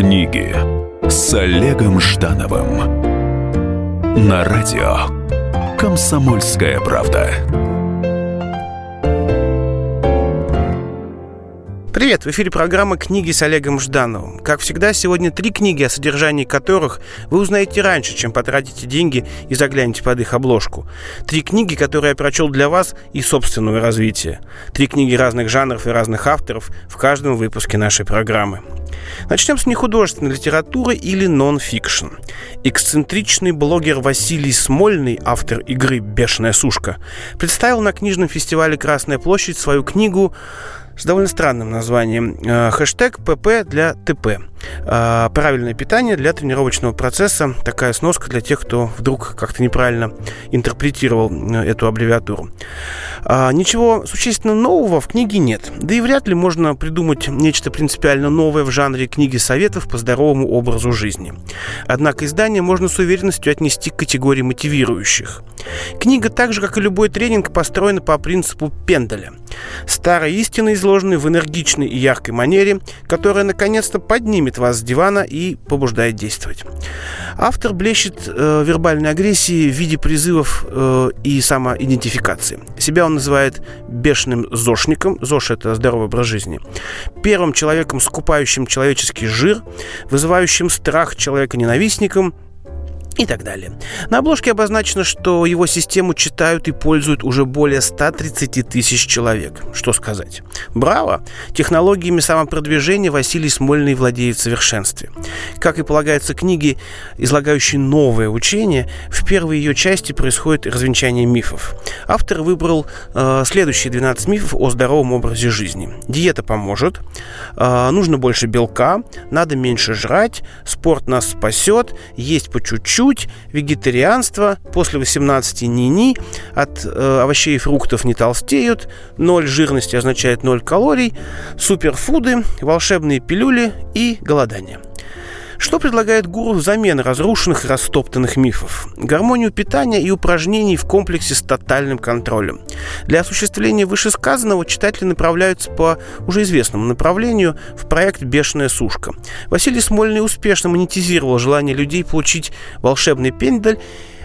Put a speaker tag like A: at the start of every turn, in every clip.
A: Книги с Олегом Ждановым на радио Комсомольская правда.
B: Привет, в эфире программа «Книги с Олегом Ждановым». Как всегда, сегодня три книги, о содержании которых вы узнаете раньше, чем потратите деньги и заглянете под их обложку. Три книги, которые я прочел для вас и собственного развития. Три книги разных жанров и разных авторов в каждом выпуске нашей программы. Начнем с нехудожественной литературы или нон-фикшн. Эксцентричный блогер Василий Смольный, автор игры «Бешеная сушка», представил на книжном фестивале «Красная площадь» свою книгу с довольно странным названием. Э, хэштег ПП для ТП. Э, правильное питание для тренировочного процесса. Такая сноска для тех, кто вдруг как-то неправильно интерпретировал э, эту аббревиатуру. Ничего существенно нового в книге нет. Да и вряд ли можно придумать нечто принципиально новое в жанре книги советов по здоровому образу жизни. Однако издание можно с уверенностью отнести к категории мотивирующих. Книга, так же как и любой тренинг, построена по принципу Пенделя. Старая истина изложены в энергичной и яркой манере, которая наконец-то поднимет вас с дивана и побуждает действовать. Автор блещет э, вербальной агрессией в виде призывов э, и самоидентификации. Себя он называет бешеным зошником, ЗОЖ – это здоровый образ жизни, первым человеком, скупающим человеческий жир, вызывающим страх человека-ненавистником – и так далее. На обложке обозначено, что его систему читают и пользуют уже более 130 тысяч человек. Что сказать? Браво! Технологиями самопродвижения Василий Смольный владеет в совершенстве. Как и полагается книги, излагающие новое учение, в первой ее части происходит развенчание мифов. Автор выбрал э, следующие 12 мифов о здоровом образе жизни. Диета поможет, э, нужно больше белка, надо меньше жрать, спорт нас спасет, есть по чуть-чуть, чуть, вегетарианство, после 18 ни-ни, от э, овощей и фруктов не толстеют, ноль жирности означает ноль калорий, суперфуды, волшебные пилюли и голодание – что предлагает гуру взамен разрушенных и растоптанных мифов? Гармонию питания и упражнений в комплексе с тотальным контролем. Для осуществления вышесказанного читатели направляются по уже известному направлению в проект «Бешеная сушка». Василий Смольный успешно монетизировал желание людей получить волшебный пендель а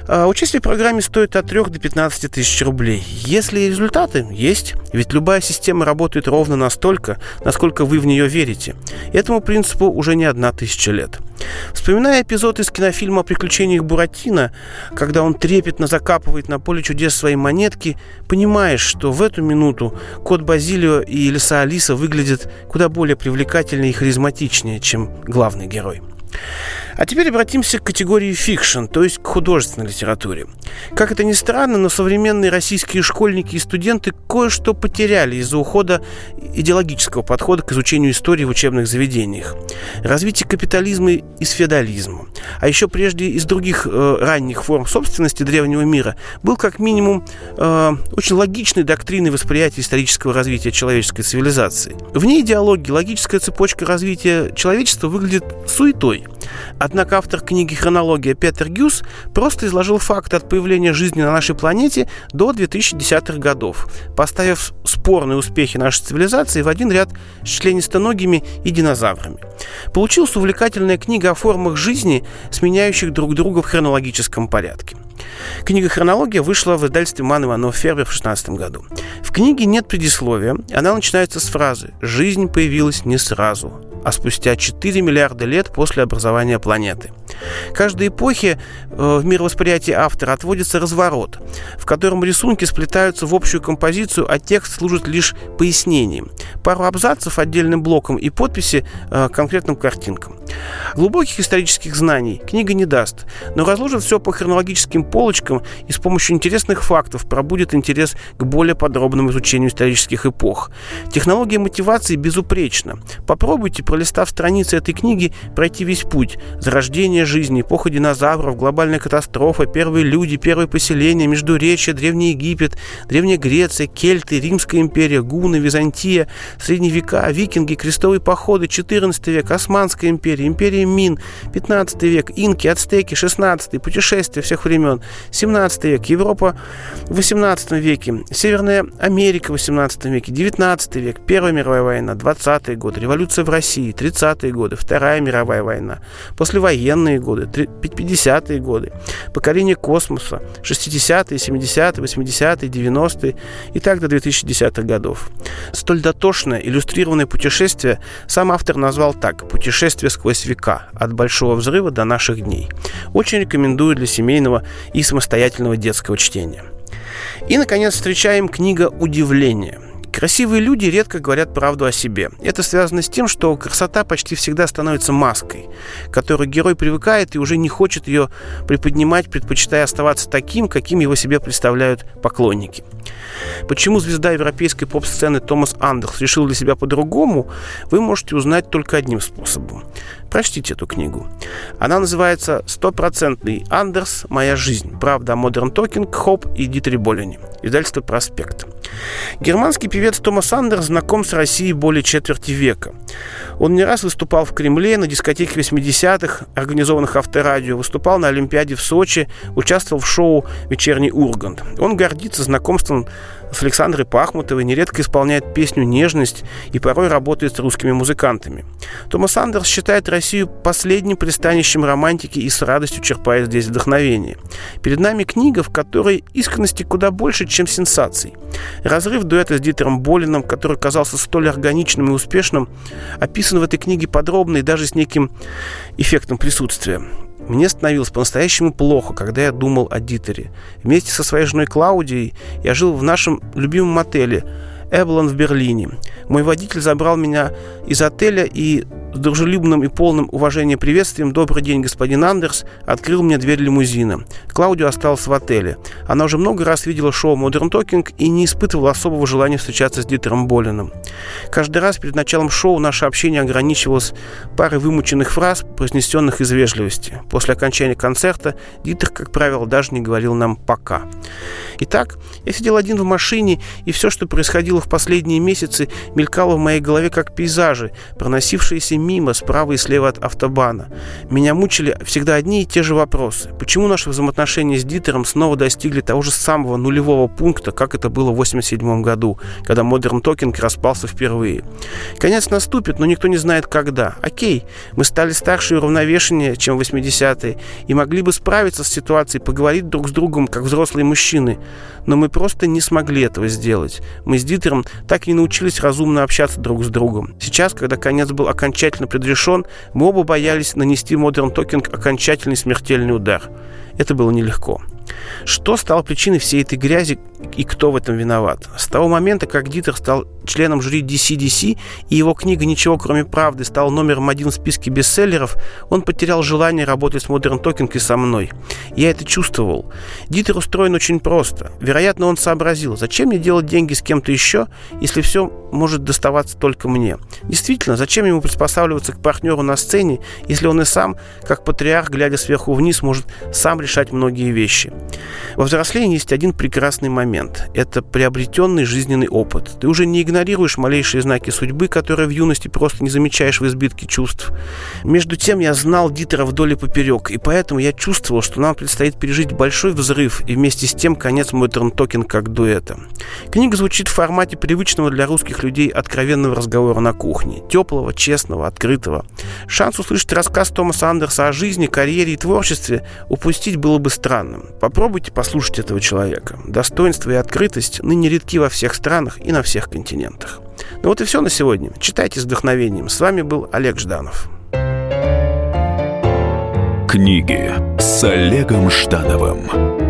B: участие в программе стоит от 3 до 15 тысяч рублей. Если результаты есть, ведь любая система работает ровно настолько, насколько вы в нее верите. Этому принципу уже не одна тысяча лет. Вспоминая эпизод из кинофильма о приключениях Буратино, когда он трепетно закапывает на поле чудес свои монетки, понимаешь, что в эту минуту кот Базилио и лиса Алиса выглядят куда более привлекательнее и харизматичнее, чем главный герой. А теперь обратимся к категории fiction, то есть к художественной литературе. Как это ни странно, но современные российские школьники и студенты кое-что потеряли из-за ухода идеологического подхода к изучению истории в учебных заведениях. Развитие капитализма из феодализма, а еще прежде из других э, ранних форм собственности древнего мира, был как минимум э, очень логичной доктриной восприятия исторического развития человеческой цивилизации. Вне идеологии логическая цепочка развития человечества выглядит суетой. Однако автор книги «Хронология» Петер Гюс просто изложил факты от появления жизни на нашей планете до 2010-х годов, поставив спорные успехи нашей цивилизации в один ряд с членистоногими и динозаврами. Получилась увлекательная книга о формах жизни, сменяющих друг друга в хронологическом порядке. Книга «Хронология» вышла в издательстве «Ман Иванов Фербер» в 16 году. В книге нет предисловия. Она начинается с фразы «Жизнь появилась не сразу, а спустя 4 миллиарда лет после образования планеты. Каждой эпохе э, в мировосприятии автора отводится разворот, в котором рисунки сплетаются в общую композицию, а текст служит лишь пояснением. Пару абзацев отдельным блоком и подписи э, конкретным картинкам. Глубоких исторических знаний книга не даст, но разложит все по хронологическим полочкам и с помощью интересных фактов пробудет интерес к более подробному изучению исторических эпох. Технология мотивации безупречна. Попробуйте пролистав страницы этой книги, пройти весь путь. Зарождение жизни, эпоха динозавров, глобальная катастрофа, первые люди, первые поселения, Междуречье, Древний Египет, Древняя Греция, Кельты, Римская империя, Гуны, Византия, Средние века, викинги, крестовые походы, 14 век, Османская империя, Древности, Мин, 15 век, инки, ацтеки, 16 путешествия всех времен, 17 век, Европа в 18 веке, Северная Америка в 18 веке, 19 век, Первая мировая война, 20-е годы, революция в России, 30-е годы, Вторая мировая война, послевоенные годы, 50-е годы, поколение космоса, 60-е, 70-е, 80-е, 90-е и так до 2010-х годов. Столь дотошное, иллюстрированное путешествие сам автор назвал так «Путешествие сквозь века. От большого взрыва до наших дней». Очень рекомендую для семейного и самостоятельного детского чтения. И, наконец, встречаем книга «Удивление». Красивые люди редко говорят правду о себе. Это связано с тем, что красота почти всегда становится маской, к которой герой привыкает и уже не хочет ее приподнимать, предпочитая оставаться таким, каким его себе представляют поклонники. Почему звезда европейской поп-сцены Томас Андерс решил для себя по-другому, вы можете узнать только одним способом. Прочтите эту книгу. Она называется «Стопроцентный Андерс. Моя жизнь. Правда о Modern Talking, Норе и Дитере Болене». Издательство «Проспект». Германский певец Томас Андерс знаком с Россией более четверти века. Он не раз выступал в Кремле, на дискотеке 80-х, организованных авторадио, выступал на Олимпиаде в Сочи, участвовал в шоу «Вечерний Ургант». Он гордится знакомством с Александрой Пахмутовой, нередко исполняет песню «Нежность» и порой работает с русскими музыкантами. Томас Андерс считает Россию последним пристанищем романтики и с радостью черпает здесь вдохновение. Перед нами книга, в которой искренности куда больше, чем сенсаций. Разрыв дуэта с Дитером Болином, который казался столь органичным и успешным, описан в этой книге подробно и даже с неким эффектом присутствия. Мне становилось по-настоящему плохо, когда я думал о Дитере. Вместе со своей женой Клаудией я жил в нашем любимом отеле Эблон в Берлине. Мой водитель забрал меня из отеля и с дружелюбным и полным уважения приветствием «Добрый день, господин Андерс» открыл мне дверь лимузина. Клаудио осталась в отеле. Она уже много раз видела шоу «Modern Talking» и не испытывала особого желания встречаться с Дитером Боленом. Каждый раз перед началом шоу наше общение ограничивалось парой вымученных фраз, произнесенных из вежливости. После окончания концерта Дитер, как правило, даже не говорил нам «пока». Итак, я сидел один в машине, и все, что происходило в последние месяцы, мелькало в моей голове как пейзажи, проносившиеся мимо, справа и слева от автобана. Меня мучили всегда одни и те же вопросы. Почему наши взаимоотношения с Дитером снова достигли того же самого нулевого пункта, как это было в 1987 году, когда Modern Talking распался впервые? Конец наступит, но никто не знает когда. Окей, мы стали старше и уравновешеннее, чем в 80-е, и могли бы справиться с ситуацией, поговорить друг с другом, как взрослые мужчины. Но мы просто не смогли этого сделать. Мы с Дитером так и не научились разумно общаться друг с другом. Сейчас, когда конец был окончательно окончательно предрешен, мы оба боялись нанести Modern Talking окончательный смертельный удар. Это было нелегко. Что стало причиной всей этой грязи и кто в этом виноват? С того момента, как Дитер стал членом жюри DCDC, и его книга «Ничего, кроме правды» стала номером один в списке бестселлеров, он потерял желание работать с Modern Talking и со мной. Я это чувствовал. Дитер устроен очень просто. Вероятно, он сообразил, зачем мне делать деньги с кем-то еще, если все может доставаться только мне. Действительно, зачем ему приспосабливаться к партнеру на сцене, если он и сам, как патриарх, глядя сверху вниз, может сам решать многие вещи. Во взрослении есть один прекрасный момент. Это приобретенный жизненный опыт. Ты уже не игнорируешь малейшие знаки судьбы, которые в юности просто не замечаешь в избытке чувств. Между тем я знал Дитера вдоль и поперек, и поэтому я чувствовал, что нам предстоит пережить большой взрыв и вместе с тем конец Modern Токен как дуэта. Книга звучит в формате привычного для русских людей откровенного разговора на кухне. Теплого, честного, открытого. Шанс услышать рассказ Томаса Андерса о жизни, карьере и творчестве упустить было бы странным. Попробуйте послушать этого человека. Достоинство и открытость ныне редки во всех странах и на всех континентах. Ну вот и все на сегодня. Читайте с вдохновением. С вами был Олег Жданов.
A: Книги с Олегом Ждановым.